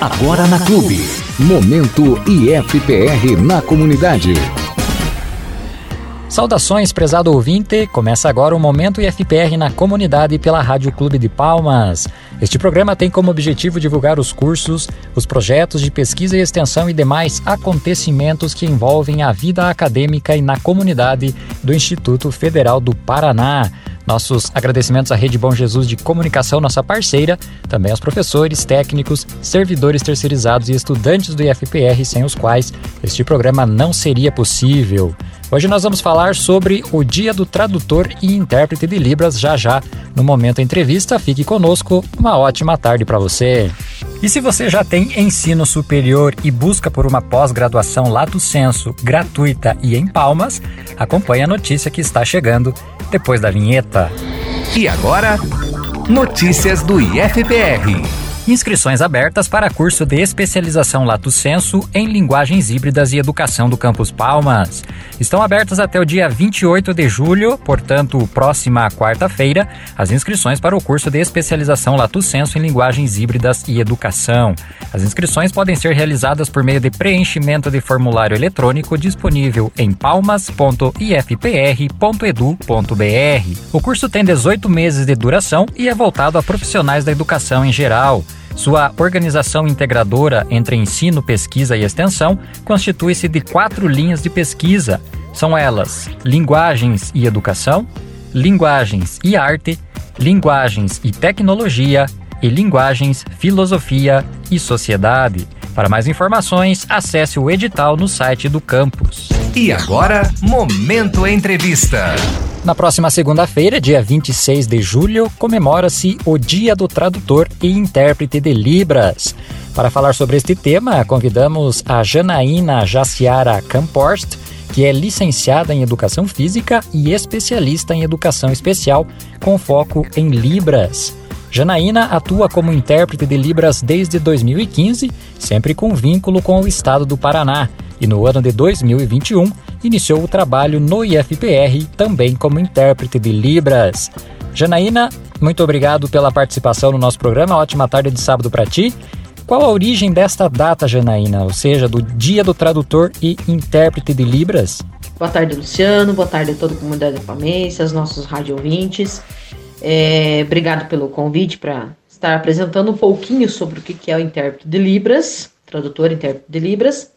Agora na Clube. Momento IFPR na comunidade. Saudações, prezado ouvinte! Começa agora o Momento IFPR na comunidade pela Rádio Clube de Palmas. Este programa tem como objetivo divulgar os cursos, os projetos de pesquisa e extensão e demais acontecimentos que envolvem a vida acadêmica e na comunidade do Instituto Federal do Paraná. Nossos agradecimentos à Rede Bom Jesus de Comunicação, nossa parceira, também aos professores, técnicos, servidores terceirizados e estudantes do IFPR, sem os quais este programa não seria possível. Hoje nós vamos falar sobre o Dia do Tradutor e Intérprete de Libras já já. No momento entrevista, fique conosco. Uma ótima tarde para você. E se você já tem ensino superior e busca por uma pós-graduação Lato Senso gratuita e em Palmas, acompanhe a notícia que está chegando depois da vinheta. E agora, notícias do IFPR. Inscrições abertas para curso de especialização Lato Senso em linguagens híbridas e educação do Campus Palmas. Estão abertas até o dia 28 de julho, portanto, próxima quarta-feira, as inscrições para o curso de especialização Lato Senso em linguagens híbridas e educação. As inscrições podem ser realizadas por meio de preenchimento de formulário eletrônico disponível em palmas.ifpr.edu.br. O curso tem 18 meses de duração e é voltado a profissionais da educação em geral. Sua organização integradora entre ensino, pesquisa e extensão constitui-se de quatro linhas de pesquisa. São elas: linguagens e educação, linguagens e arte, linguagens e tecnologia e linguagens, filosofia e sociedade. Para mais informações, acesse o edital no site do campus. E agora, Momento Entrevista. Na próxima segunda-feira, dia 26 de julho, comemora-se o Dia do Tradutor e Intérprete de Libras. Para falar sobre este tema, convidamos a Janaína Jaciara Camporst, que é licenciada em Educação Física e especialista em Educação Especial, com foco em Libras. Janaína atua como intérprete de Libras desde 2015, sempre com vínculo com o estado do Paraná, e no ano de 2021 iniciou o trabalho no IFPR também como intérprete de Libras. Janaína, muito obrigado pela participação no nosso programa. Ótima tarde de sábado para ti. Qual a origem desta data, Janaína, ou seja, do Dia do Tradutor e Intérprete de Libras? Boa tarde, Luciano. Boa tarde a toda a comunidade palmense, aos nossos rádio ouvintes. É, obrigado pelo convite para estar apresentando um pouquinho sobre o que é o intérprete de Libras, tradutor intérprete de Libras.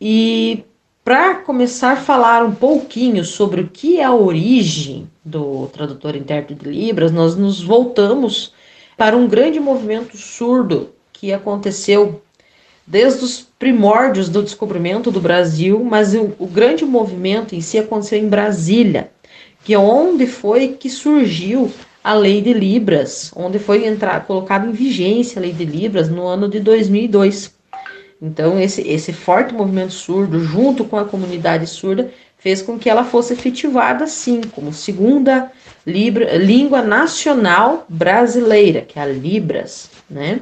E para começar a falar um pouquinho sobre o que é a origem do tradutor intérprete de Libras, nós nos voltamos para um grande movimento surdo que aconteceu desde os primórdios do descobrimento do Brasil, mas o, o grande movimento em si aconteceu em Brasília, que é onde foi que surgiu a lei de Libras, onde foi entrar, colocada em vigência a lei de Libras no ano de 2002. Então, esse, esse forte movimento surdo, junto com a comunidade surda, fez com que ela fosse efetivada, sim, como segunda libra, língua nacional brasileira, que é a Libras, né?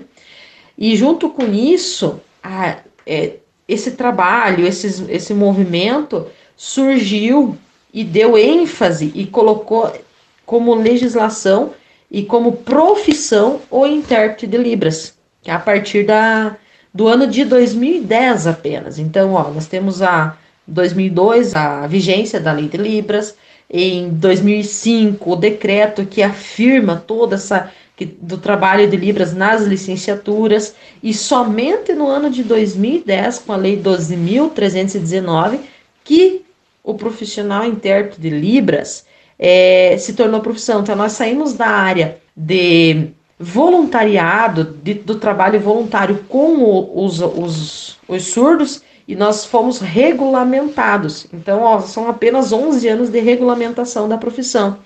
E junto com isso, a, é, esse trabalho, esse, esse movimento surgiu e deu ênfase e colocou como legislação e como profissão o intérprete de Libras, é a partir da, do ano de 2010 apenas. Então, ó, nós temos a 2002 a vigência da lei de Libras, em 2005 o decreto que afirma toda essa que, do trabalho de Libras nas licenciaturas e somente no ano de 2010 com a lei 12.319 que o profissional intérprete de Libras é, se tornou profissão. Então, nós saímos da área de voluntariado, de, do trabalho voluntário com o, os, os, os surdos e nós fomos regulamentados. Então, ó, são apenas 11 anos de regulamentação da profissão.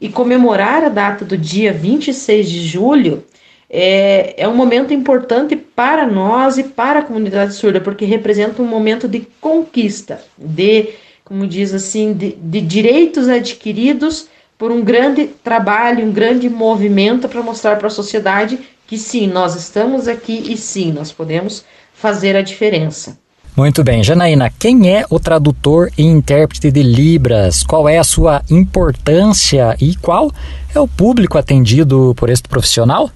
E comemorar a data do dia 26 de julho é, é um momento importante para nós e para a comunidade surda, porque representa um momento de conquista, de como diz assim, de, de direitos adquiridos por um grande trabalho, um grande movimento para mostrar para a sociedade que sim, nós estamos aqui e sim, nós podemos fazer a diferença. Muito bem, Janaína, quem é o tradutor e intérprete de Libras? Qual é a sua importância e qual é o público atendido por este profissional?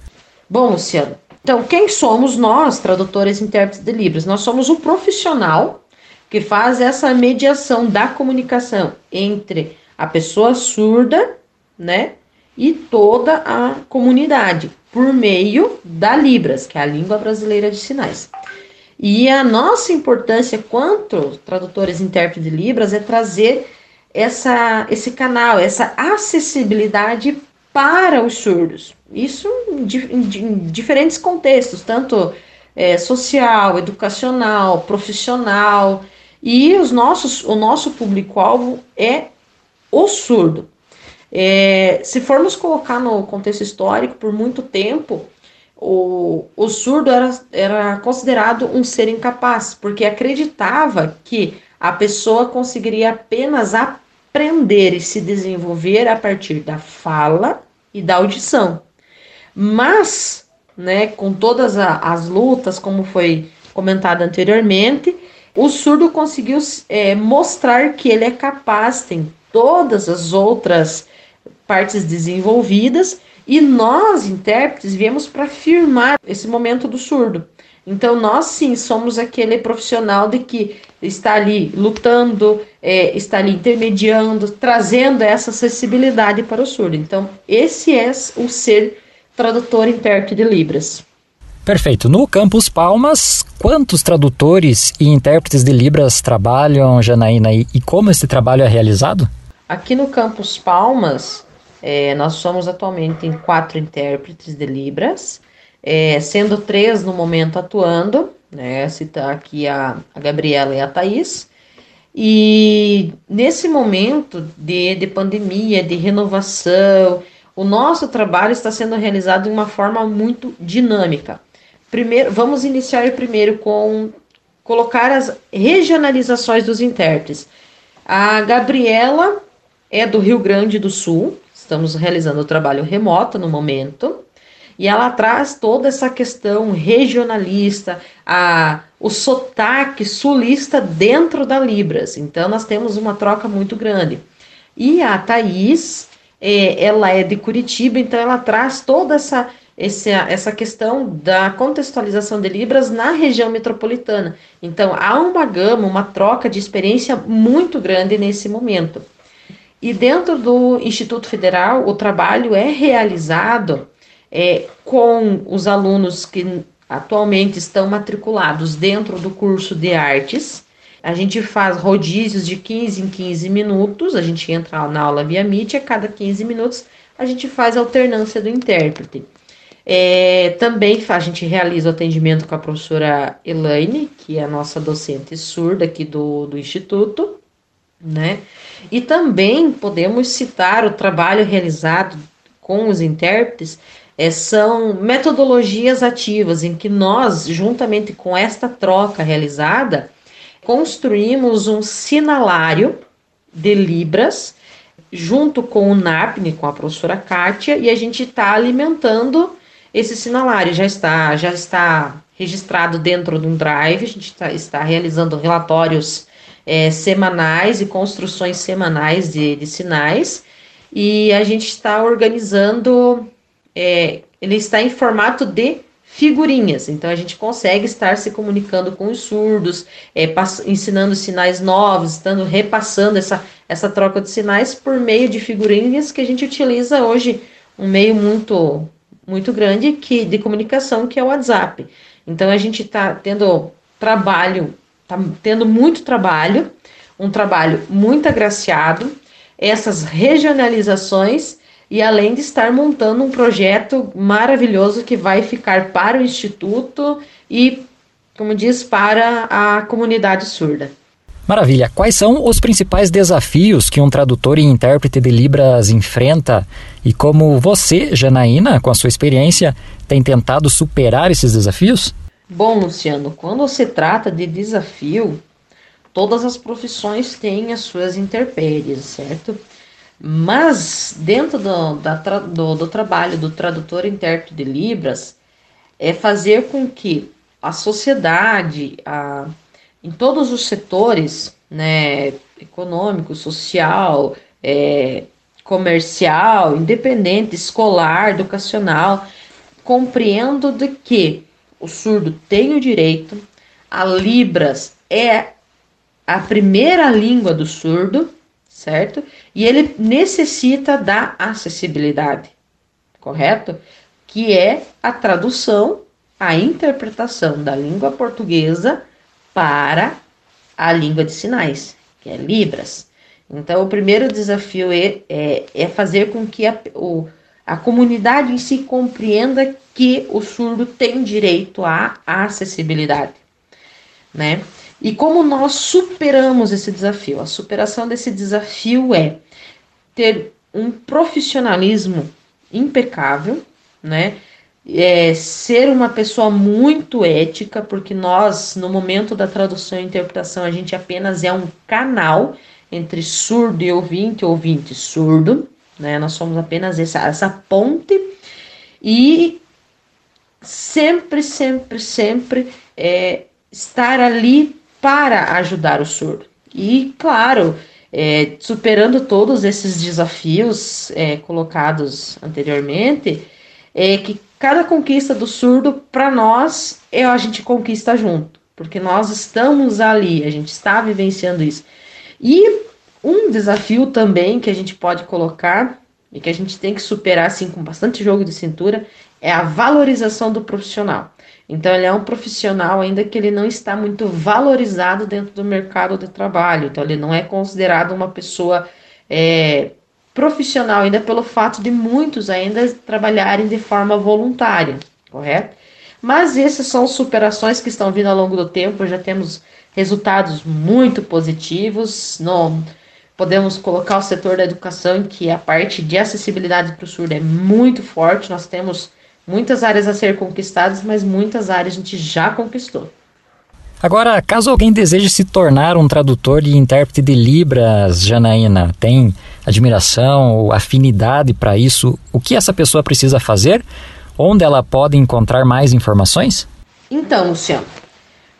Bom, Luciano, Então, quem somos nós, tradutores e intérpretes de Libras? Nós somos o profissional que faz essa mediação da comunicação entre a pessoa surda, né, e toda a comunidade por meio da Libras, que é a língua brasileira de sinais. E a nossa importância quanto tradutores e intérpretes de Libras é trazer essa, esse canal, essa acessibilidade para os surdos. Isso em, em, em diferentes contextos, tanto é, social, educacional, profissional. E os nossos, o nosso público-alvo é o surdo. É, se formos colocar no contexto histórico, por muito tempo, o, o surdo era, era considerado um ser incapaz, porque acreditava que a pessoa conseguiria apenas aprender e se desenvolver a partir da fala e da audição. Mas, né, com todas a, as lutas, como foi comentado anteriormente, o surdo conseguiu é, mostrar que ele é capaz, tem todas as outras partes desenvolvidas, e nós, intérpretes, viemos para firmar esse momento do surdo. Então, nós sim somos aquele profissional de que está ali lutando, é, está ali intermediando, trazendo essa acessibilidade para o surdo. Então, esse é o ser tradutor intérprete de Libras. Perfeito. No Campus Palmas, quantos tradutores e intérpretes de Libras trabalham, Janaína, e, e como esse trabalho é realizado? Aqui no Campus Palmas, é, nós somos atualmente em quatro intérpretes de Libras, é, sendo três no momento atuando, né? Citar aqui a, a Gabriela e a Thaís. E nesse momento de, de pandemia, de renovação, o nosso trabalho está sendo realizado de uma forma muito dinâmica. Primeiro, vamos iniciar primeiro com colocar as regionalizações dos intérpretes. A Gabriela é do Rio Grande do Sul, estamos realizando o trabalho remoto no momento, e ela traz toda essa questão regionalista, a, o sotaque sulista dentro da Libras. Então, nós temos uma troca muito grande. E a Thaís, é, ela é de Curitiba, então ela traz toda essa, essa, essa questão da contextualização de Libras na região metropolitana. Então, há uma gama, uma troca de experiência muito grande nesse momento. E dentro do Instituto Federal, o trabalho é realizado é, com os alunos que atualmente estão matriculados dentro do curso de artes. A gente faz rodízios de 15 em 15 minutos, a gente entra na aula via Meet, a cada 15 minutos a gente faz alternância do intérprete. É, também a gente realiza o atendimento com a professora Elaine, que é a nossa docente surda aqui do, do Instituto, né? E também podemos citar o trabalho realizado com os intérpretes, é, são metodologias ativas em que nós, juntamente com esta troca realizada, construímos um sinalário de Libras, junto com o NAPNE, com a professora Kátia, e a gente está alimentando esse sinalário. Já está, já está registrado dentro de um drive, a gente tá, está realizando relatórios é, semanais e construções semanais de, de sinais. E a gente está organizando, é, ele está em formato de figurinhas, então a gente consegue estar se comunicando com os surdos, é, ensinando sinais novos, estando repassando essa, essa troca de sinais por meio de figurinhas que a gente utiliza hoje, um meio muito muito grande que de comunicação que é o WhatsApp. Então a gente está tendo trabalho Está tendo muito trabalho, um trabalho muito agraciado, essas regionalizações e além de estar montando um projeto maravilhoso que vai ficar para o Instituto e, como diz, para a comunidade surda. Maravilha. Quais são os principais desafios que um tradutor e intérprete de Libras enfrenta e como você, Janaína, com a sua experiência, tem tentado superar esses desafios? Bom, Luciano, quando se trata de desafio, todas as profissões têm as suas intempéries, certo? Mas dentro do, da, do, do trabalho do tradutor e intérprete de Libras, é fazer com que a sociedade, a, em todos os setores, né, econômico, social, é, comercial, independente, escolar, educacional, compreendo de que o surdo tem o direito, a Libras é a primeira língua do surdo, certo? E ele necessita da acessibilidade, correto? Que é a tradução, a interpretação da língua portuguesa para a língua de sinais, que é Libras. Então, o primeiro desafio é, é, é fazer com que a, o, a comunidade em si compreenda que o surdo tem direito à acessibilidade, né? E como nós superamos esse desafio? A superação desse desafio é ter um profissionalismo impecável, né? É, ser uma pessoa muito ética, porque nós, no momento da tradução e interpretação, a gente apenas é um canal entre surdo e ouvinte, ouvinte surdo, né? Nós somos apenas essa, essa ponte e sempre, sempre, sempre é, estar ali para ajudar o surdo. E, claro, é, superando todos esses desafios é, colocados anteriormente, é que cada conquista do surdo, para nós, é a gente conquista junto, porque nós estamos ali, a gente está vivenciando isso. E um desafio também que a gente pode colocar e que a gente tem que superar assim com bastante jogo de cintura é a valorização do profissional. Então ele é um profissional ainda que ele não está muito valorizado dentro do mercado de trabalho. Então ele não é considerado uma pessoa é, profissional ainda pelo fato de muitos ainda trabalharem de forma voluntária, correto? Mas essas são superações que estão vindo ao longo do tempo. Já temos resultados muito positivos. No, podemos colocar o setor da educação, que a parte de acessibilidade para o surdo é muito forte. Nós temos muitas áreas a ser conquistadas, mas muitas áreas a gente já conquistou. Agora, caso alguém deseje se tornar um tradutor e intérprete de Libras, Janaína, tem admiração ou afinidade para isso, o que essa pessoa precisa fazer? Onde ela pode encontrar mais informações? Então, Luciano,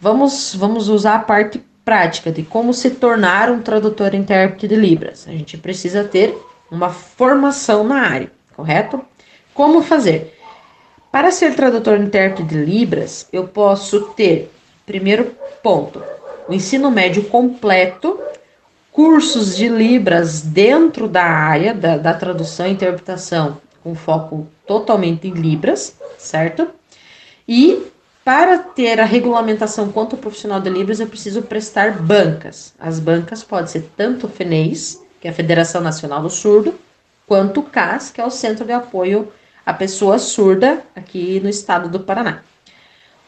vamos, vamos usar a parte prática de como se tornar um tradutor e intérprete de Libras. A gente precisa ter uma formação na área, correto? Como fazer? Para ser tradutor e intérprete de Libras, eu posso ter, primeiro ponto, o ensino médio completo, cursos de Libras dentro da área da, da tradução e interpretação, com foco totalmente em Libras, certo? E para ter a regulamentação quanto profissional de Libras, eu preciso prestar bancas. As bancas podem ser tanto o FENEIS, que é a Federação Nacional do Surdo, quanto o CAS, que é o Centro de Apoio à Pessoa Surda, aqui no estado do Paraná.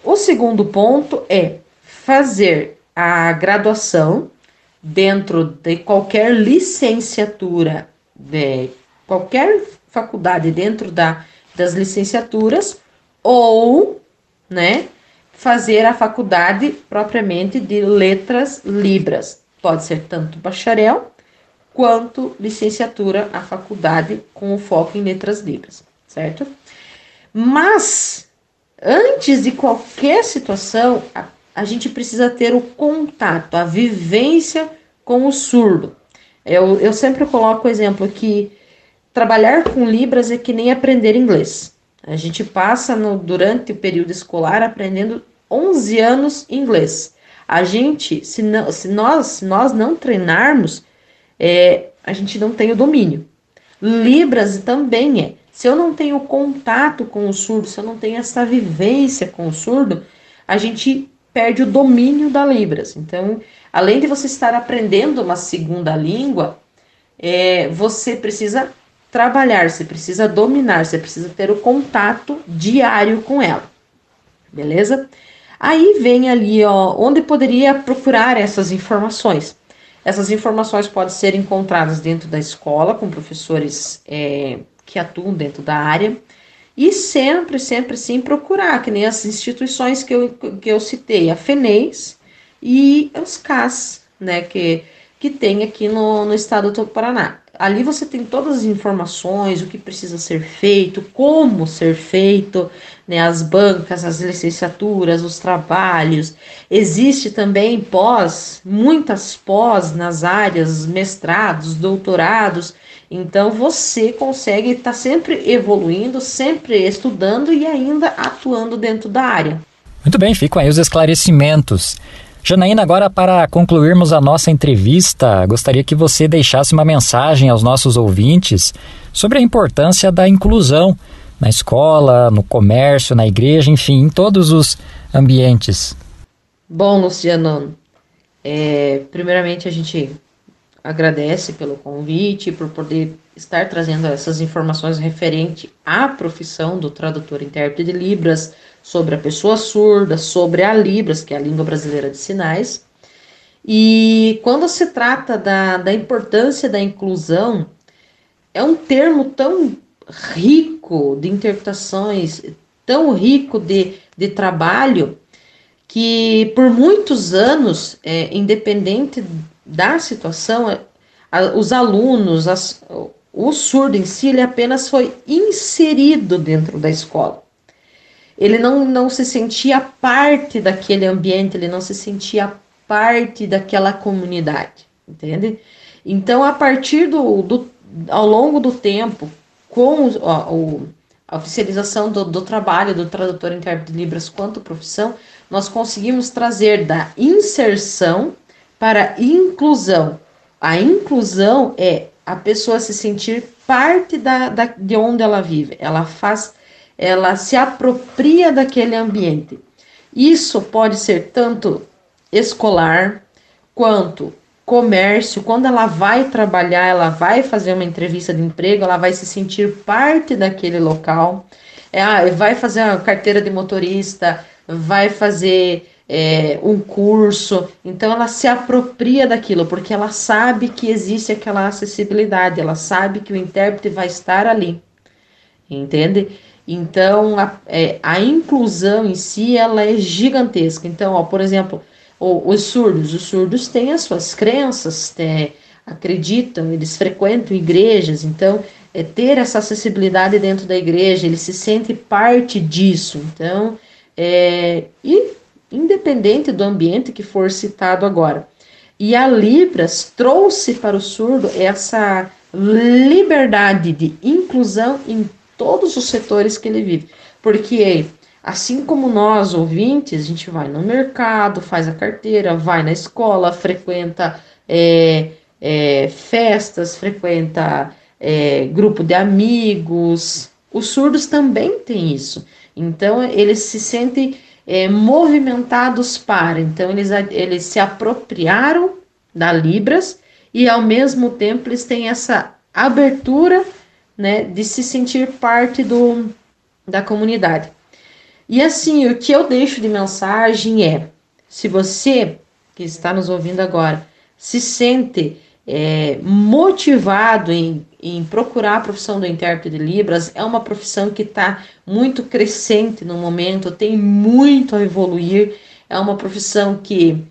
O segundo ponto é fazer a graduação dentro de qualquer licenciatura, de qualquer faculdade dentro da, das licenciaturas, ou né? Fazer a faculdade propriamente de letras libras. Pode ser tanto bacharel quanto licenciatura, a faculdade com foco em letras libras, certo? Mas antes de qualquer situação, a, a gente precisa ter o contato, a vivência com o surdo. Eu, eu sempre coloco o exemplo que trabalhar com Libras é que nem aprender inglês. A gente passa no, durante o período escolar aprendendo 11 anos inglês. A gente, se, não, se nós, nós não treinarmos, é, a gente não tem o domínio. Libras também é. Se eu não tenho contato com o surdo, se eu não tenho essa vivência com o surdo, a gente perde o domínio da Libras. Então, além de você estar aprendendo uma segunda língua, é, você precisa trabalhar, você precisa dominar, você precisa ter o contato diário com ela. Beleza? Aí vem ali, ó, onde poderia procurar essas informações. Essas informações podem ser encontradas dentro da escola, com professores é, que atuam dentro da área. E sempre, sempre sim procurar, que nem as instituições que eu, que eu citei, a FENEIS e os CAS, né, que, que tem aqui no, no estado do Paraná ali você tem todas as informações, o que precisa ser feito, como ser feito, né, as bancas, as licenciaturas, os trabalhos. Existe também pós, muitas pós nas áreas, mestrados, doutorados, Então você consegue estar tá sempre evoluindo, sempre estudando e ainda atuando dentro da área. Muito bem, ficam aí os esclarecimentos. Janaína, agora para concluirmos a nossa entrevista, gostaria que você deixasse uma mensagem aos nossos ouvintes sobre a importância da inclusão na escola, no comércio, na igreja, enfim, em todos os ambientes. Bom, Luciano, é, primeiramente a gente agradece pelo convite, por poder estar trazendo essas informações referente à profissão do tradutor intérprete de Libras, sobre a pessoa surda, sobre a Libras, que é a língua brasileira de sinais. E quando se trata da, da importância da inclusão, é um termo tão rico de interpretações, tão rico de, de trabalho, que por muitos anos, é, independente da situação, é, a, os alunos, as, o surdo em si, ele apenas foi inserido dentro da escola. Ele não, não se sentia parte daquele ambiente, ele não se sentia parte daquela comunidade, entende? Então, a partir do, do ao longo do tempo, com o, a oficialização do, do, trabalho do tradutor intérprete de Libras quanto profissão, nós conseguimos trazer da inserção para inclusão. A inclusão é a pessoa se sentir parte da, da, de onde ela vive. Ela faz, ela se apropria daquele ambiente. Isso pode ser tanto escolar quanto comércio. Quando ela vai trabalhar, ela vai fazer uma entrevista de emprego, ela vai se sentir parte daquele local. É, ah, vai fazer a carteira de motorista, vai fazer é, um curso, então ela se apropria daquilo, porque ela sabe que existe aquela acessibilidade, ela sabe que o intérprete vai estar ali, entende? Então a, é, a inclusão em si ela é gigantesca. Então, ó, por exemplo, os surdos, os surdos têm as suas crenças, têm, acreditam, eles frequentam igrejas, então é ter essa acessibilidade dentro da igreja, ele se sente parte disso. Então, é, e independente do ambiente que for citado agora. E a Libras trouxe para o surdo essa liberdade de inclusão em todos os setores que ele vive. Porque assim como nós, ouvintes, a gente vai no mercado, faz a carteira, vai na escola, frequenta é, é, festas, frequenta é, grupo de amigos. Os surdos também têm isso. Então, eles se sentem é, movimentados para. Então, eles, eles se apropriaram da Libras e, ao mesmo tempo, eles têm essa abertura né, de se sentir parte do, da comunidade. E assim, o que eu deixo de mensagem é: se você que está nos ouvindo agora se sente é, motivado em em procurar a profissão do intérprete de Libras. É uma profissão que está muito crescente no momento, tem muito a evoluir. É uma profissão que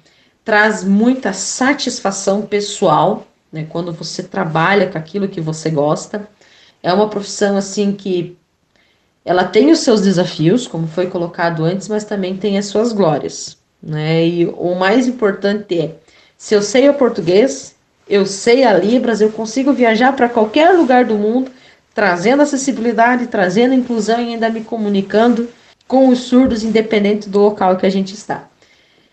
traz muita satisfação pessoal, né, quando você trabalha com aquilo que você gosta. É uma profissão assim que ela tem os seus desafios, como foi colocado antes, mas também tem as suas glórias. Né? E o mais importante é, se eu sei o português, eu sei a Libras, eu consigo viajar para qualquer lugar do mundo, trazendo acessibilidade, trazendo inclusão e ainda me comunicando com os surdos, independente do local que a gente está.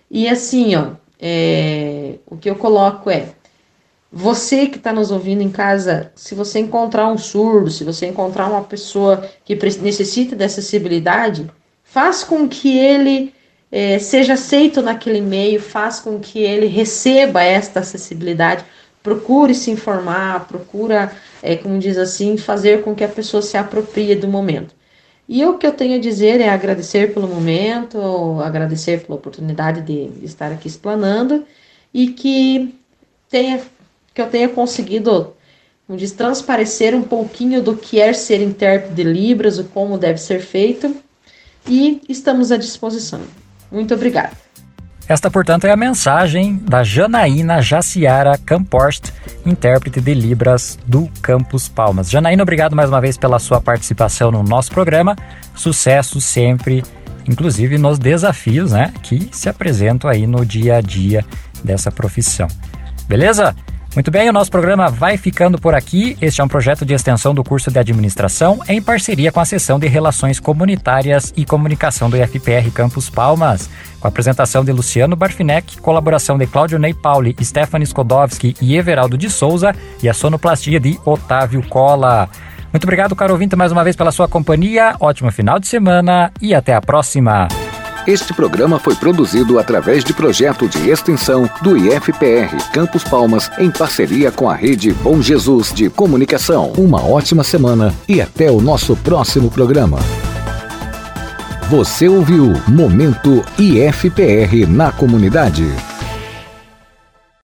E assim, ó, é, o que eu coloco é: você que está nos ouvindo em casa, se você encontrar um surdo, se você encontrar uma pessoa que necessita de acessibilidade, faz com que ele é, seja aceito naquele meio, faz com que ele receba esta acessibilidade, procure se informar, procura, é, como diz assim, fazer com que a pessoa se aproprie do momento. E o que eu tenho a dizer é agradecer pelo momento, agradecer pela oportunidade de estar aqui explanando e que tenha que eu tenha conseguido como diz, transparecer um pouquinho do que é ser intérprete de Libras, o como deve ser feito, e estamos à disposição. Muito obrigada. Esta, portanto, é a mensagem da Janaína Jaciara Camporst, intérprete de Libras do Campus Palmas. Janaína, obrigado mais uma vez pela sua participação no nosso programa. Sucesso sempre, inclusive nos desafios né, que se apresentam aí no dia a dia dessa profissão. Beleza? Muito bem, o nosso programa vai ficando por aqui. Este é um projeto de extensão do curso de administração em parceria com a seção de Relações Comunitárias e Comunicação do IFPR Campus Palmas. Com a apresentação de Luciano Barfinec, colaboração de Cláudio Ney Pauli, Stephanie Skodowski e Everaldo de Souza e a sonoplastia de Otávio Cola. Muito obrigado, caro ouvinte, mais uma vez pela sua companhia. Ótimo final de semana e até a próxima. Este programa foi produzido através de projeto de extensão do IFPR Campus Palmas em parceria com a rede Bom Jesus de Comunicação. Uma ótima semana e até o nosso próximo programa. Você ouviu Momento IFPR na comunidade.